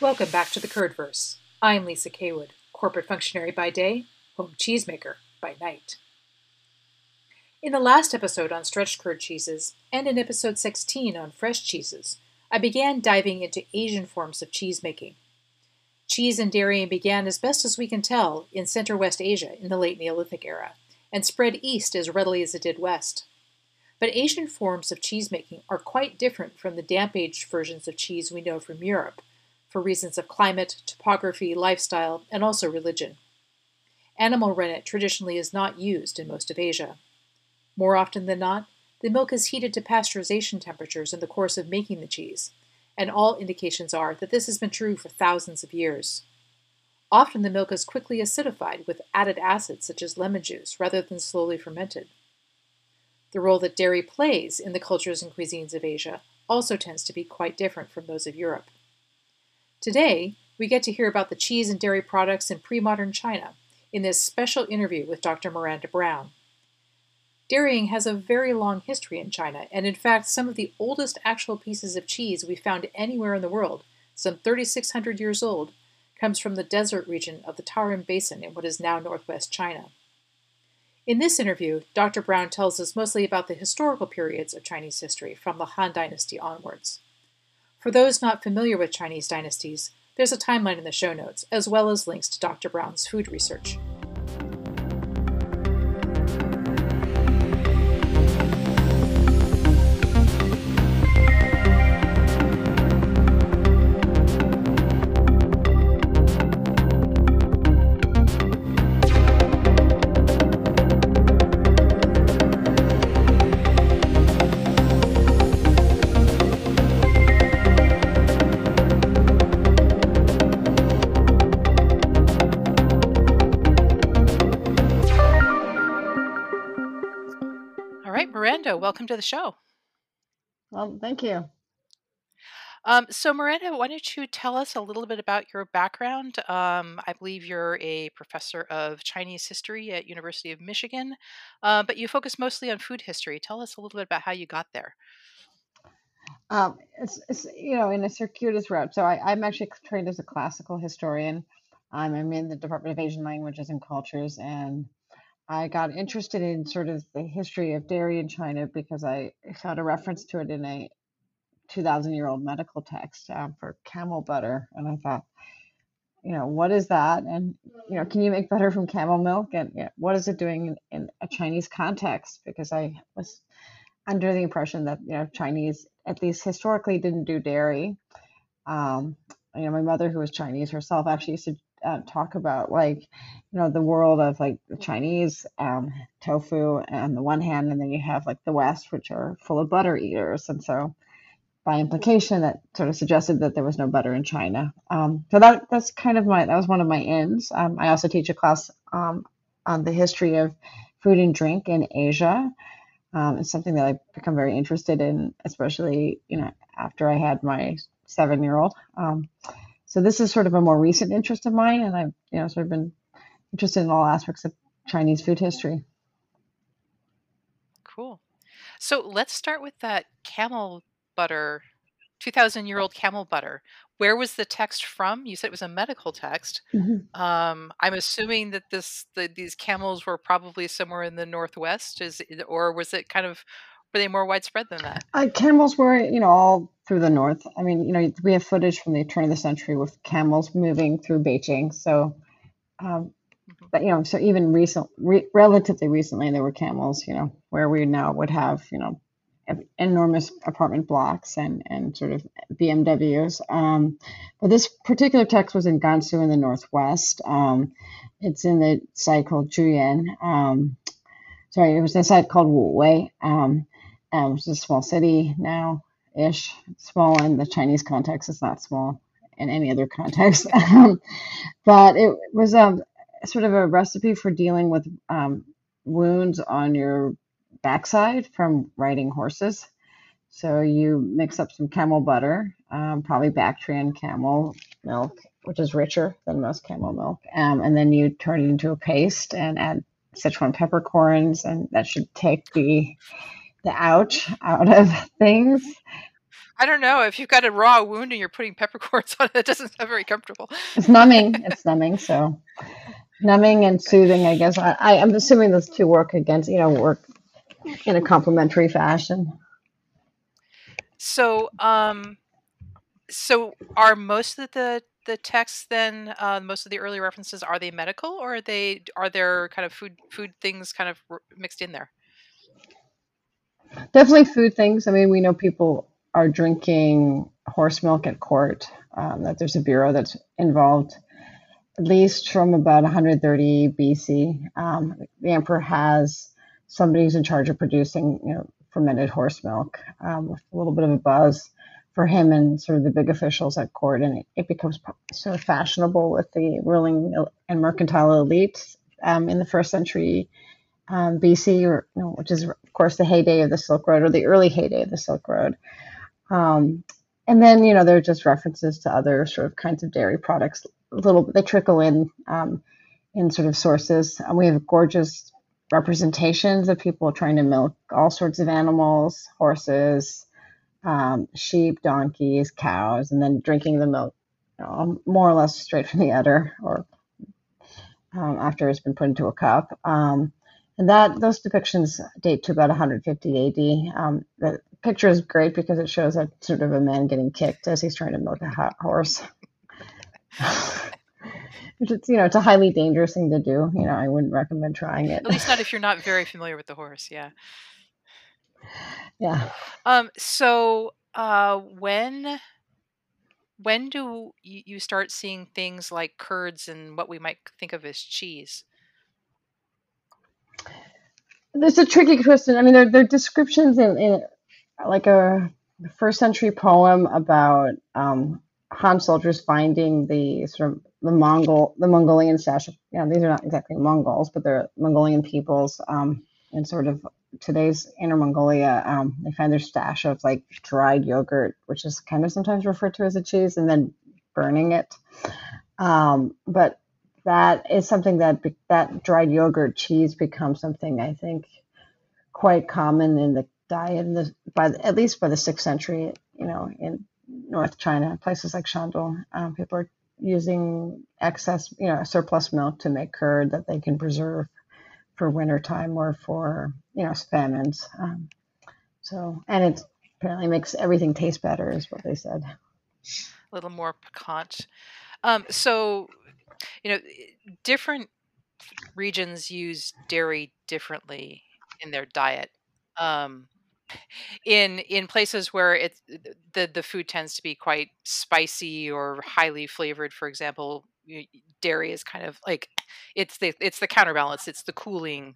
Welcome back to the Curdverse. I'm Lisa Kaywood, corporate functionary by day, home cheesemaker by night. In the last episode on stretched curd cheeses, and in episode 16 on fresh cheeses, I began diving into Asian forms of cheese making. Cheese and dairying began, as best as we can tell, in Center West Asia in the late Neolithic era, and spread east as readily as it did west. But Asian forms of cheese making are quite different from the damp aged versions of cheese we know from Europe, for reasons of climate, topography, lifestyle, and also religion. Animal rennet traditionally is not used in most of Asia. More often than not, the milk is heated to pasteurization temperatures in the course of making the cheese, and all indications are that this has been true for thousands of years. Often the milk is quickly acidified with added acids such as lemon juice rather than slowly fermented. The role that dairy plays in the cultures and cuisines of Asia also tends to be quite different from those of Europe. Today, we get to hear about the cheese and dairy products in pre modern China in this special interview with Dr. Miranda Brown. Dairying has a very long history in China, and in fact, some of the oldest actual pieces of cheese we found anywhere in the world, some 3,600 years old, comes from the desert region of the Tarim Basin in what is now northwest China. In this interview, Dr. Brown tells us mostly about the historical periods of Chinese history from the Han Dynasty onwards. For those not familiar with Chinese dynasties, there's a timeline in the show notes, as well as links to Dr. Brown's food research. Welcome to the show. Well, thank you. Um, so, Miranda, why don't you tell us a little bit about your background? Um, I believe you're a professor of Chinese history at University of Michigan, uh, but you focus mostly on food history. Tell us a little bit about how you got there. Um, it's, it's, you know in a circuitous route. So I, I'm actually trained as a classical historian. I'm in the Department of Asian Languages and Cultures, and I got interested in sort of the history of dairy in China because I found a reference to it in a 2,000 year old medical text um, for camel butter. And I thought, you know, what is that? And, you know, can you make butter from camel milk? And you know, what is it doing in, in a Chinese context? Because I was under the impression that, you know, Chinese, at least historically, didn't do dairy. Um, you know, my mother, who was Chinese herself, actually used to uh, talk about like you know the world of like the Chinese um, tofu on the one hand, and then you have like the West, which are full of butter eaters, and so by implication, that sort of suggested that there was no butter in China. Um, so that that's kind of my that was one of my ends. Um, I also teach a class um, on the history of food and drink in Asia. Um, it's something that I've become very interested in, especially you know after I had my seven year old. So this is sort of a more recent interest of mine, and I've you know sort of been interested in all aspects of Chinese food history. Cool. So let's start with that camel butter, two thousand year old camel butter. Where was the text from? You said it was a medical text. Mm-hmm. Um, I'm assuming that this the, these camels were probably somewhere in the northwest. Is or was it kind of were they more widespread than that? Uh, camels were, you know, all through the north. I mean, you know, we have footage from the turn of the century with camels moving through Beijing. So, um, mm-hmm. but you know, so even recent, re- relatively recently, there were camels. You know, where we now would have, you know, enormous apartment blocks and and sort of BMWs. Um, but this particular text was in Gansu in the northwest. Um, it's in the site called Juyan. Um, sorry, it was a site called Wuwei. Um, um, it's a small city now ish, small in the Chinese context. It's not small in any other context. Um, but it was a sort of a recipe for dealing with um, wounds on your backside from riding horses. So you mix up some camel butter, um, probably Bactrian camel milk, which is richer than most camel milk, um, and then you turn it into a paste and add Sichuan peppercorns, and that should take the the ouch out of things. I don't know if you've got a raw wound and you're putting peppercorns on it. It doesn't sound very comfortable. It's numbing. it's numbing. So numbing and soothing. I guess I, I am assuming those two work against you know work in a complementary fashion. So um, so are most of the the texts then uh, most of the early references are they medical or are they are there kind of food food things kind of mixed in there? Definitely food things. I mean, we know people are drinking horse milk at court. Um, that there's a bureau that's involved at least from about 130 BC. Um, the emperor has somebody who's in charge of producing, you know, fermented horse milk um, with a little bit of a buzz for him and sort of the big officials at court, and it, it becomes sort of fashionable with the ruling and mercantile elite um, in the first century um, BC, or you know, which is of course the heyday of the Silk Road or the early heyday of the Silk Road. Um, and then you know there are just references to other sort of kinds of dairy products. A little they trickle in um, in sort of sources. And we have gorgeous representations of people trying to milk all sorts of animals, horses, um, sheep, donkeys, cows, and then drinking the milk you know, more or less straight from the udder or um, after it's been put into a cup. Um, and that those depictions date to about 150 AD. Um, the picture is great because it shows a sort of a man getting kicked as he's trying to milk a hot horse. Which it's you know it's a highly dangerous thing to do. You know, I wouldn't recommend trying it. At least not if you're not very familiar with the horse. Yeah. Yeah. Um. So, uh, when when do you start seeing things like curds and what we might think of as cheese? There's a tricky question. I mean, there, there are descriptions in, in like a first century poem about um, Han soldiers finding the sort of the Mongol, the Mongolian stash. You these are not exactly Mongols, but they're Mongolian peoples um, in sort of today's Inner Mongolia. Um, they find their stash of like dried yogurt, which is kind of sometimes referred to as a cheese, and then burning it. Um, but that is something that that dried yogurt cheese becomes something I think quite common in the diet in the by the, at least by the sixth century. You know, in North China, places like Shandong, um, people are using excess, you know, surplus milk to make curd that they can preserve for wintertime or for you know famines. Um, so, and it apparently makes everything taste better, is what they said. A little more piquant. Um, so, you know, different regions use dairy differently in their diet. Um, in in places where it's the the food tends to be quite spicy or highly flavored, for example, dairy is kind of like it's the it's the counterbalance. It's the cooling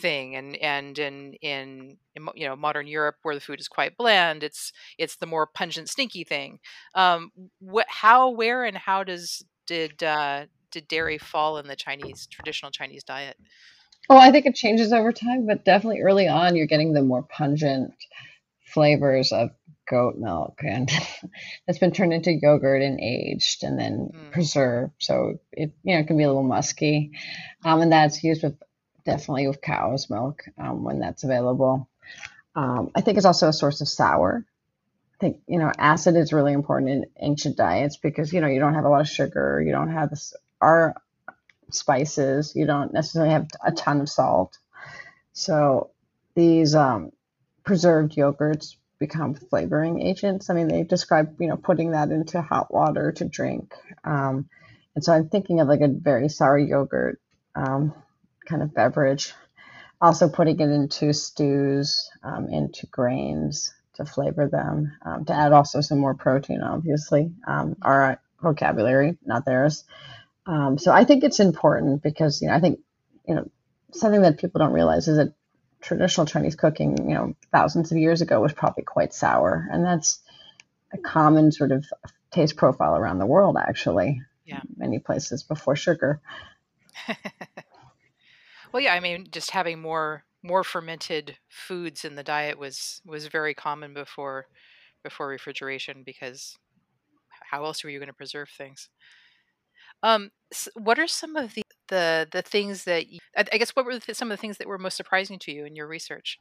thing and and in, in in you know modern Europe where the food is quite bland it's it's the more pungent stinky thing um what how where and how does did uh did dairy fall in the Chinese traditional Chinese diet Oh, I think it changes over time, but definitely early on, you're getting the more pungent flavors of goat milk, and it's been turned into yogurt and aged and then mm. preserved. So it you know it can be a little musky, um, and that's used with definitely with cow's milk um, when that's available. Um, I think it's also a source of sour. I think you know acid is really important in ancient diets because you know you don't have a lot of sugar, you don't have this. Our spices. You don't necessarily have a ton of salt. So these um, preserved yogurts become flavoring agents. I mean, they describe, you know, putting that into hot water to drink. Um, and so I'm thinking of like a very sour yogurt um, kind of beverage. Also putting it into stews, um, into grains to flavor them, um, to add also some more protein, obviously. Um, our vocabulary, not theirs. Um, so I think it's important because you know I think you know something that people don't realize is that traditional Chinese cooking, you know, thousands of years ago was probably quite sour, and that's a common sort of taste profile around the world, actually. Yeah, many places before sugar. well, yeah, I mean, just having more more fermented foods in the diet was was very common before before refrigeration because how else were you going to preserve things? Um, what are some of the the the things that you, I, guess what were the, some of the things that were most surprising to you in your research?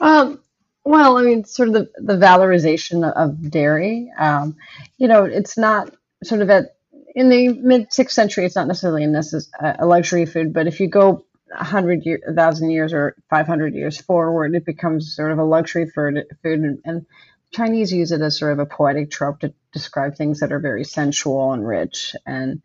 Um, well, I mean, sort of the, the valorization of dairy. Um, you know, it's not sort of at in the mid sixth century. It's not necessarily a, a luxury food, but if you go a hundred year, a thousand years, or five hundred years forward, it becomes sort of a luxury food. Food, and, and Chinese use it as sort of a poetic trope to describe things that are very sensual and rich and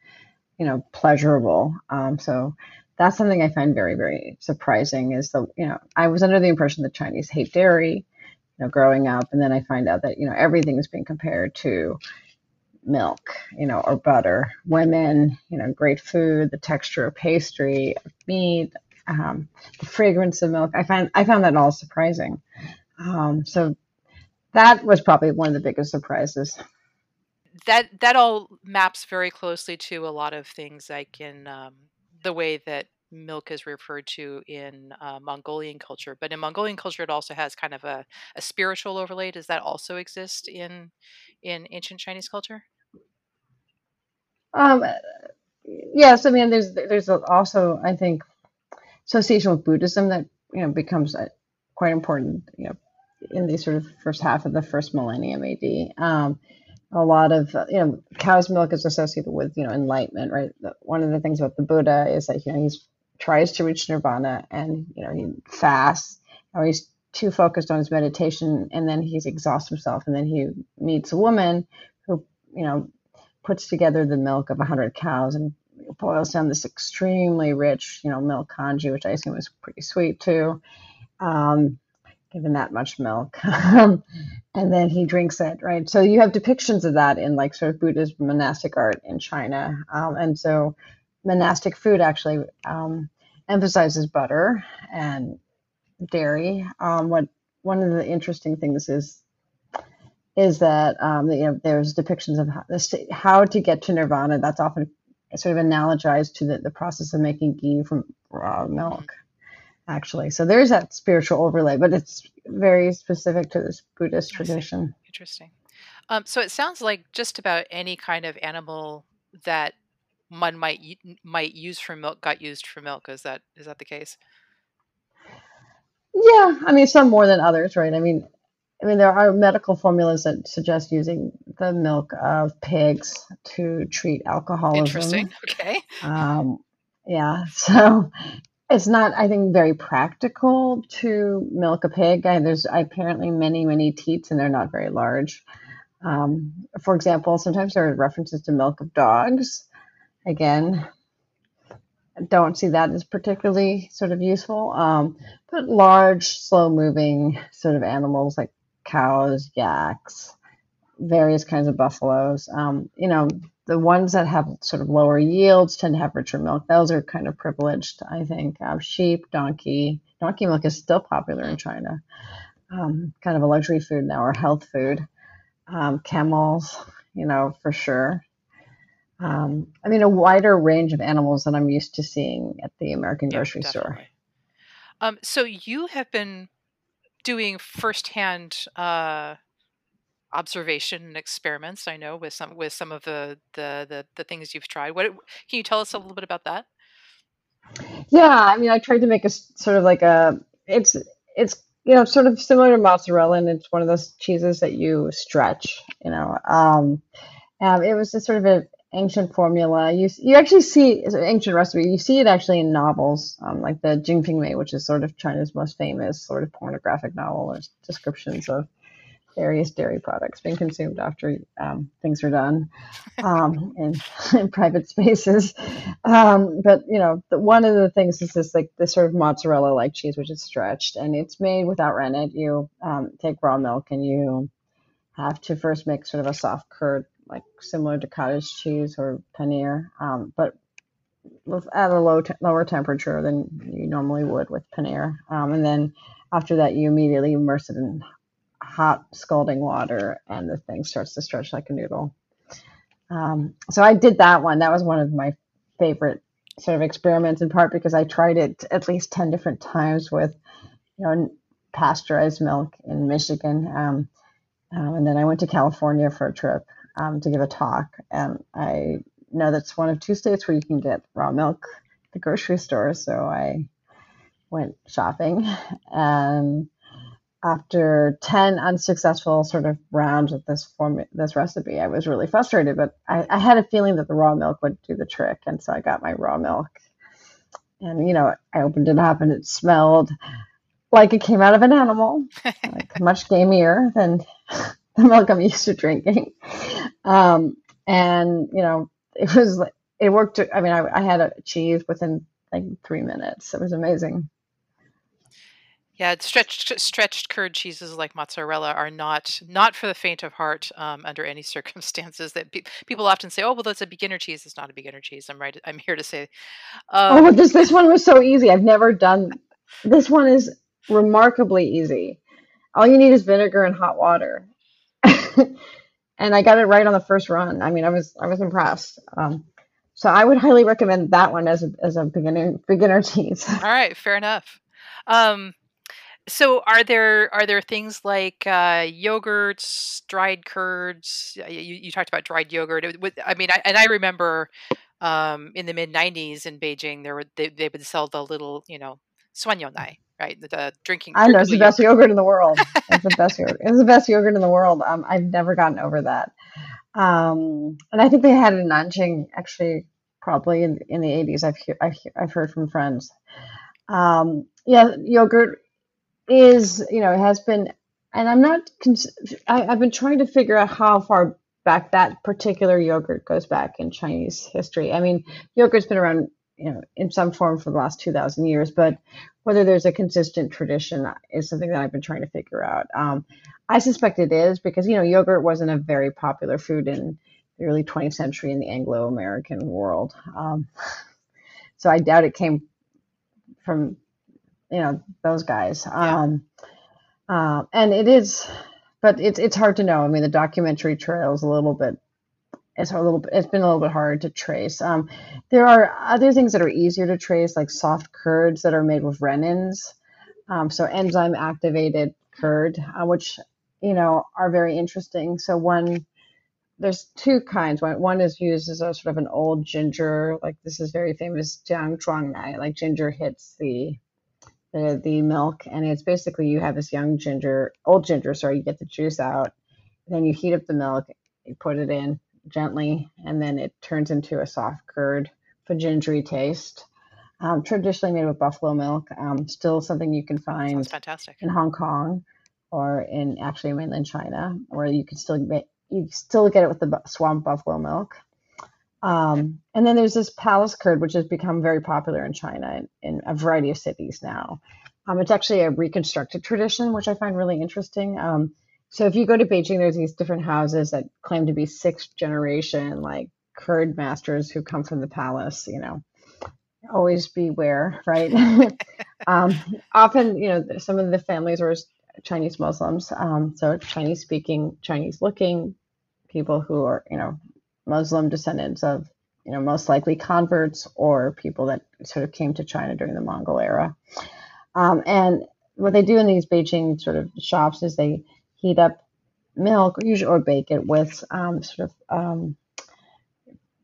you know pleasurable. Um, so that's something I find very very surprising. Is the you know I was under the impression that Chinese hate dairy, you know, growing up, and then I find out that you know everything is being compared to milk, you know, or butter. Women, you know, great food, the texture of pastry, meat, um, the fragrance of milk. I find I found that all surprising. Um, so that was probably one of the biggest surprises that that all maps very closely to a lot of things like in um, the way that milk is referred to in uh, Mongolian culture. But in Mongolian culture, it also has kind of a, a spiritual overlay. Does that also exist in in ancient Chinese culture? Um, yes, I mean there's there's also I think association with Buddhism that you know becomes uh, quite important. You know, in the sort of first half of the first millennium AD. Um, a lot of you know cow's milk is associated with you know enlightenment right one of the things about the buddha is that you know he tries to reach nirvana and you know he fasts or he's too focused on his meditation and then he's exhausts himself and then he meets a woman who you know puts together the milk of a 100 cows and boils down this extremely rich you know milk congee which i assume is pretty sweet too um, given that much milk. Um, and then he drinks it, right? So you have depictions of that in like sort of Buddhist monastic art in China. Um, and so monastic food actually um, emphasizes butter and dairy. Um, what one of the interesting things is is that um, you know there's depictions of how, how to get to nirvana. That's often sort of analogized to the, the process of making ghee from raw milk actually. So there's that spiritual overlay, but it's very specific to this Buddhist tradition. Interesting. Um, so it sounds like just about any kind of animal that one might might use for milk got used for milk. Is that is that the case? Yeah, I mean some more than others, right? I mean, I mean there are medical formulas that suggest using the milk of pigs to treat alcoholism. Interesting. Okay. Um, yeah, so it's not, I think, very practical to milk a pig. There's apparently many, many teats, and they're not very large. Um, for example, sometimes there are references to milk of dogs. Again, don't see that as particularly sort of useful. Um, but large, slow-moving sort of animals like cows, yaks, various kinds of buffaloes. Um, you know, the ones that have sort of lower yields tend to have richer milk. Those are kind of privileged, I think. Uh, sheep, donkey. Donkey milk is still popular in China. Um, kind of a luxury food now, or health food. Um, camels, you know, for sure. Um, I mean, a wider range of animals than I'm used to seeing at the American grocery store. Um, so you have been doing firsthand uh, observation and experiments i know with some with some of the the the, the things you've tried. What can you tell us a little bit about that? Yeah i mean i tried to make a sort of like a it's it's you know sort of similar to mozzarella and it's one of those cheeses that you stretch you know um, it was a sort of an ancient formula. You you actually see it's an ancient recipe. You see it actually in novels um, like the Jin Ping Mei which is sort of china's most famous sort of pornographic novel there's descriptions of various dairy products being consumed after um, things are done um, in, in, private spaces. Um, but you know, the, one of the things is this like this sort of mozzarella-like cheese, which is stretched, and it's made without rennet. You um, take raw milk and you have to first make sort of a soft curd, like similar to cottage cheese or paneer, um, but at a low lower temperature than you normally would with paneer, um, and then after that, you immediately immerse it in hot scalding water and the thing starts to stretch like a noodle. Um, so I did that one. That was one of my favorite sort of experiments in part because I tried it at least 10 different times with, you know, pasteurized milk in Michigan. Um, um, and then I went to California for a trip um, to give a talk. And I know that's one of two states where you can get raw milk at the grocery store. So I went shopping and after 10 unsuccessful sort of rounds with this form this recipe i was really frustrated but I, I, had a feeling that the raw milk would do the trick and so i got my raw milk. And you know i opened it up and it smelled like it came out of an animal like much gamier than the milk i'm used to drinking. Um, and you know it was it worked i mean I, I had a cheese within like three minutes. It was amazing yeah, stretched stretched curd cheeses like mozzarella are not not for the faint of heart um, under any circumstances. That pe- people often say, "Oh, well, that's a beginner cheese." It's not a beginner cheese. I'm right. I'm here to say. Um, oh, this this one was so easy. I've never done. This one is remarkably easy. All you need is vinegar and hot water, and I got it right on the first run. I mean, I was I was impressed. Um, so I would highly recommend that one as a as a beginner beginner cheese. All right, fair enough. Um, so are there are there things like uh, yogurts, dried curds? You, you talked about dried yogurt. I mean, I, and I remember um, in the mid '90s in Beijing, there were they, they would sell the little, you know, suanyonai, right? The, the drinking. I know it's the best yogurt in the world. It's the best yogurt. It's the best yogurt in the world. Um, I've never gotten over that. Um, and I think they had it in Nanjing actually, probably in in the '80s. I've I've, I've heard from friends. Um, yeah, yogurt is, you know, has been, and I'm not, I, I've been trying to figure out how far back that particular yogurt goes back in Chinese history. I mean, yogurt's been around, you know, in some form for the last 2,000 years, but whether there's a consistent tradition is something that I've been trying to figure out. Um, I suspect it is because, you know, yogurt wasn't a very popular food in the early 20th century in the Anglo American world. Um, so I doubt it came from you know those guys. Yeah. Um, uh, and it is, but it's it's hard to know. I mean, the documentary trail is a little bit. It's a little. It's been a little bit hard to trace. Um, there are other things that are easier to trace, like soft curds that are made with rennins, um, so enzyme activated curd, uh, which you know are very interesting. So one there's two kinds. One, one is used as a sort of an old ginger, like this is very famous jiang zhuang nai, like ginger hits the the the milk, and it's basically you have this young ginger, old ginger, sorry, you get the juice out, then you heat up the milk, you put it in gently, and then it turns into a soft curd for gingery taste. Um, traditionally made with buffalo milk, um, still something you can find fantastic. in Hong Kong or in actually mainland China, where you can still get you still get it with the swamp buffalo milk. Um, and then there's this palace curd, which has become very popular in China in, a variety of cities now. Um, it's actually a reconstructed tradition, which I find really interesting. Um, so if you go to Beijing, there's these different houses that claim to be sixth generation, like curd masters who come from the palace. You know, always beware, right? um, often, you know, some of the families were Chinese Muslims, um, so Chinese speaking, Chinese looking people who are, you know, Muslim descendants of, you know, most likely converts or people that sort of came to China during the Mongol era. Um, and what they do in these Beijing sort of shops is they heat up milk, usually or bake it with um, sort of um,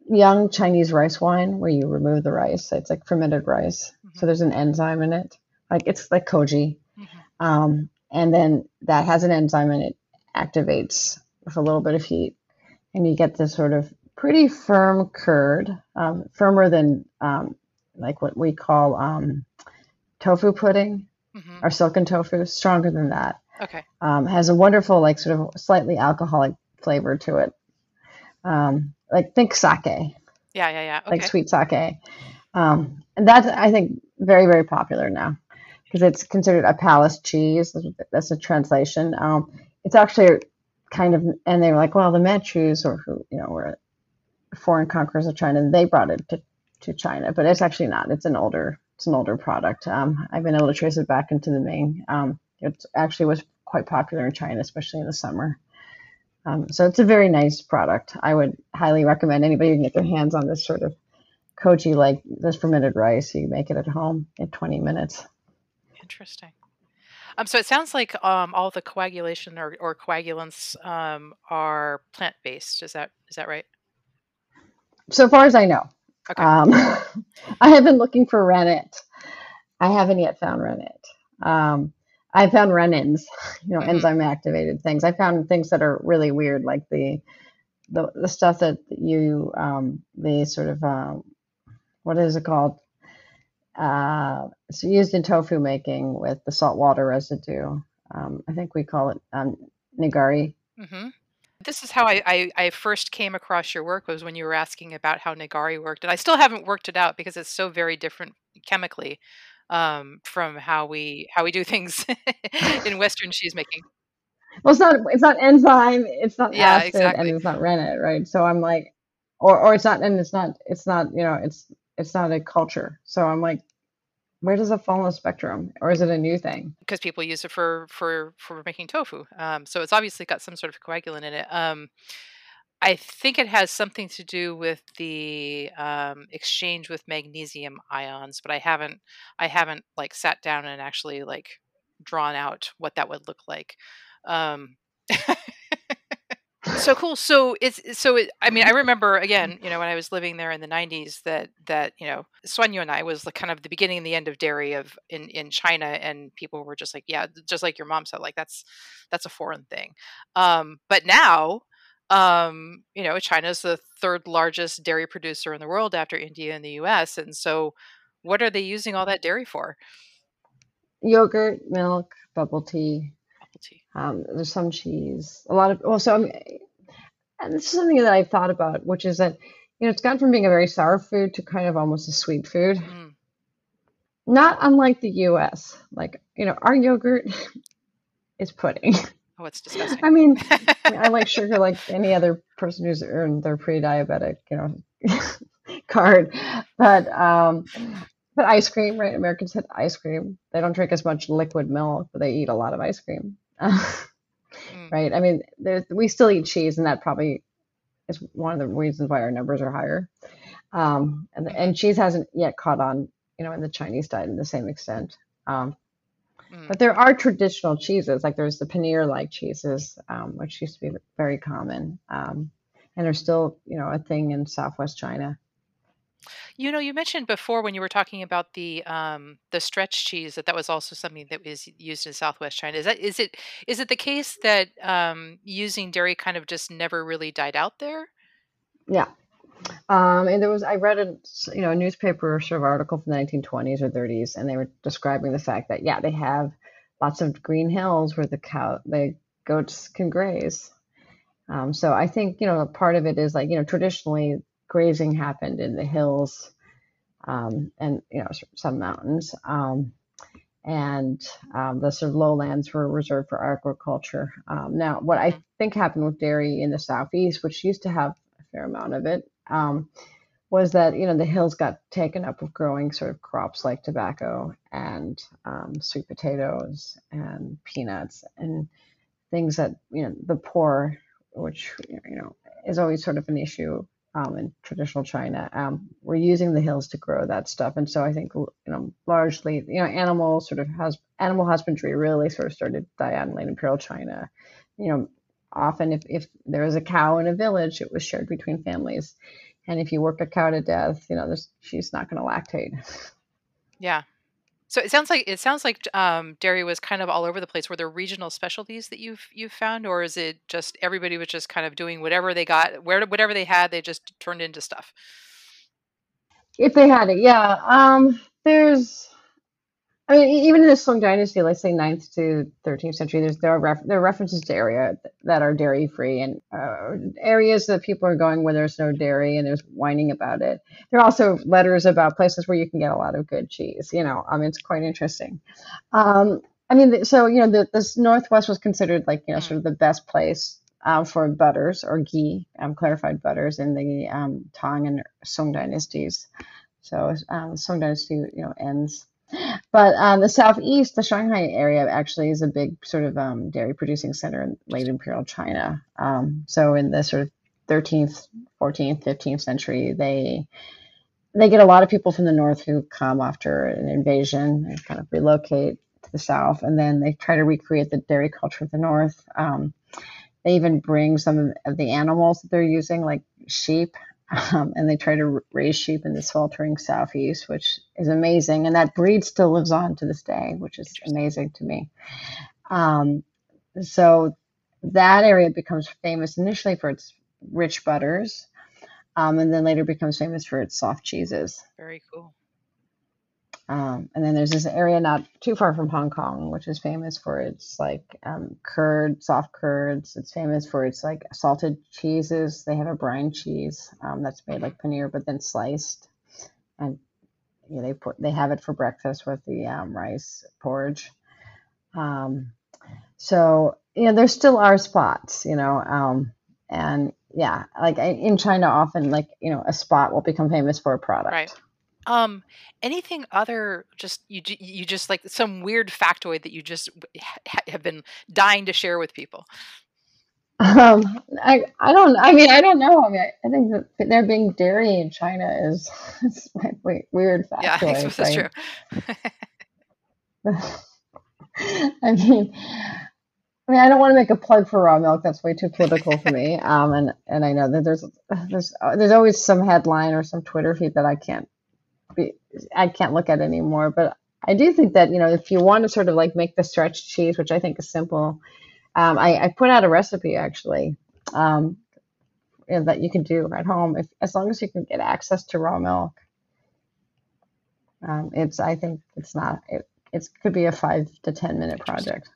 young Chinese rice wine, where you remove the rice. It's like fermented rice, mm-hmm. so there's an enzyme in it, like it's like koji, mm-hmm. um, and then that has an enzyme and it activates with a little bit of heat and you get this sort of pretty firm curd, um, firmer than um, like what we call um, tofu pudding mm-hmm. or silken tofu, stronger than that. Okay. Um, has a wonderful, like, sort of slightly alcoholic flavor to it. Um, like, think sake. Yeah, yeah, yeah. Okay. Like sweet sake. Um, and that's, I think, very, very popular now because it's considered a palace cheese. That's a translation. it's actually kind of, and they were like, well, the Manchus or who, you know, were foreign conquerors of China, and they brought it to, to China, but it's actually not. It's an older, it's an older product. Um, I've been able to trace it back into the Ming. Um, it actually was quite popular in China, especially in the summer. Um, so it's a very nice product. I would highly recommend anybody can get their hands on this sort of koji like this fermented rice. You make it at home in 20 minutes. Interesting. Um, so it sounds like um, all the coagulation or, or coagulants um, are plant based. Is that is that right? so far as I know. Okay. Um, I have been looking for rennet. I haven't yet found rennet. Um, I found rennins, you know, hmm enzyme activated things. I found things that are really weird, like the the, the stuff that you um, the sort of um, what is it called? Uh, it's used in tofu making with the salt water residue. Um, I think we call it um, nigari. hmm This is how I, I, I first came across your work was when you were asking about how nigari worked, and I still haven't worked it out because it's so very different chemically um, from how we how we do things in Western cheese making. Well, it's not it's not enzyme, it's not Yeah, acid, and it's not rennet, right? So I'm like, or or it's not, and it's not it's not you know it's it's not a culture. So I'm like, where does it fall on the spectrum, or is it a new thing? because people use it for for for making tofu. Um, so it's obviously got some sort of coagulant in it. Um, I think it has something to do with the um, exchange with magnesium ions, but I haven't I haven't like sat down and actually like drawn out what that would look like. Um, so cool. So it's so it, I mean I remember again, you know, when I was living there in the 90s that that, you know, Suanyonai was the kind of the beginning and the end of dairy of in in China and people were just like, yeah, just like your mom said like that's that's a foreign thing. Um but now um you know, China's the third largest dairy producer in the world after India and the US and so what are they using all that dairy for? Yogurt, milk, bubble tea. Bubble tea. Um, there's some cheese, a lot of. Well, so I'm, and this is something that I've thought about, which is that you know it's gone from being a very sour food to kind of almost a sweet food. Mm, Not unlike the U.S. Like you know, our yogurt is pudding. oh, it's disgusting. I mean, I like sugar like any other person who's earned their pre-diabetic, you know, card. But um, but ice cream, right? Americans had ice cream. They don't drink as much liquid milk, but they eat a lot of ice cream. Mm, right? I mean, there's, we still eat cheese, and that probably is one of the reasons why our numbers are higher. Um, and and cheese hasn't yet caught on, you know, in the Chinese diet in the same extent. Um, mm. but there are traditional cheeses, like there's the paneer-like cheeses, um, which used to be very common, um, and are still, you know, a thing in Southwest China. You know, you mentioned before when you were talking about the um, the stretch cheese that that was also something that was used in Southwest China. Is that is it is it the case that um, using dairy kind of just never really died out there? Yeah. Um, and there was, I read a, you know, a newspaper sort of article from the 1920s or 30s, and they were describing the fact that, yeah, they have lots of green hills where the cow, the goats can graze. Um, so I think, you know, part of it is like, you know, traditionally grazing happened in the hills um, and, you know, some mountains. Um, and um, the sort of lowlands were reserved for agriculture. Um, now, what I think happened with dairy in the southeast, which used to have a fair amount of it, um, was that you know the hills got taken up with growing sort of crops like tobacco and um, sweet potatoes and peanuts and things that you know the poor, which you know is always sort of an issue um, in traditional China, um, were using the hills to grow that stuff. And so I think you know largely you know animal sort of has animal husbandry really sort of started out in imperial China. You know, often if if there was a cow in a village, it was shared between families. And if you work a cow to death, you know, she's not going to lactate. Yeah. So it sounds like it sounds like um, dairy was kind of all over the place. Were there regional specialties that you've you've found, or is it just everybody was just kind of doing whatever they got, where whatever they had, they just turned into stuff? If they had it, yeah. Um, there's I mean, even in the Song Dynasty, let's say ninth to 13th century, there's there are ref, there are references to area that are dairy free and uh, areas that people are going where there's no dairy and there's whining about it. There are also letters about places where you can get a lot of good cheese. You know, I mean, it's quite interesting. Um, I mean, so you know, the this Northwest was considered like you know sort of the best place. Um, for butters or ghee, um, clarified butters in the um, Tang and Song dynasties. So um, Song dynasty, you know, ends but um, the southeast, the Shanghai area, actually is a big sort of um, dairy producing center in late imperial China. Um, so in the sort of 13th, 14th, 15th century, they they get a lot of people from the north who come after an invasion and kind of relocate to the south, and then they try to recreate the dairy culture of the north. Um, they even bring some of the animals that they're using, like sheep, um, and they try to raise sheep in the sweltering southeast, which is amazing. And that breed still lives on to this day, which is amazing to me. Um, so that area becomes famous initially for its rich butters, um, and then later becomes famous for its soft cheeses. Very cool. Um, and then there's this area not too far from Hong Kong, which is famous for its like um, curd, soft curds. It's famous for its like salted cheeses. They have a brine cheese um, that's made like paneer, but then sliced, and they put they have it for breakfast with the um, rice porridge. Um, so you know, there still are spots, you know, um, and yeah, like in China, often like you know, a spot will become famous for a product. Right. Um, anything other? Just you, you just like some weird factoid that you just have been dying to share with people. Um, I I don't. I mean, I don't know. I mean, I, I think that there being dairy in China is, weird factoid. Yeah, I think so, that's true. I mean, I mean, I don't want to make a plug for raw milk. That's way too political for me. Um, and and I know that there's there's there's always some headline or some Twitter feed that I can't be I can't look at anymore. But I do think that you know if you want to sort of like make the stretch cheese, which I think is simple, um, I, I put out a recipe actually um, you know, that you can do at home if as long as you can get access to raw milk. Um, it's I think it's not it it could be a five to ten minute project.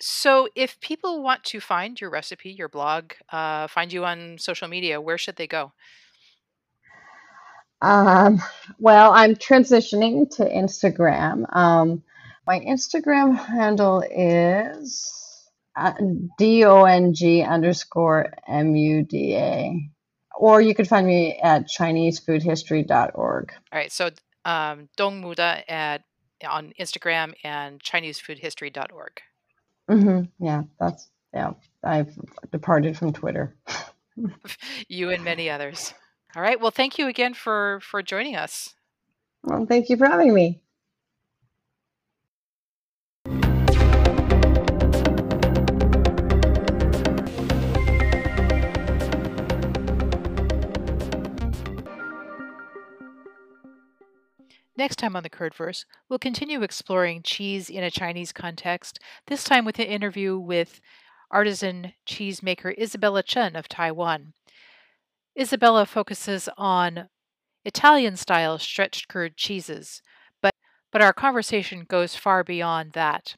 So, if people want to find your recipe, your blog, uh, find you on social media, where should they go? Um, well, I'm transitioning to Instagram. Um, my Instagram handle is uh, D O N G underscore M U D A. Or you could find me at ChineseFoodHistory.org. All right. So, um, Dong Muda at on Instagram and ChineseFoodHistory.org. Mm-hmm. Yeah, that's yeah. I've departed from Twitter. you and many others. All right. Well, thank you again for for joining us. Well, thank you for having me. Next time on the Curdverse, we'll continue exploring cheese in a Chinese context, this time with an interview with artisan cheesemaker Isabella Chen of Taiwan. Isabella focuses on Italian style stretched curd cheeses, but, but our conversation goes far beyond that.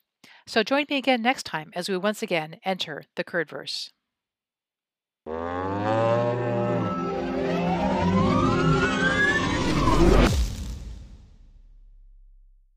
So join me again next time as we once again enter the Curdverse.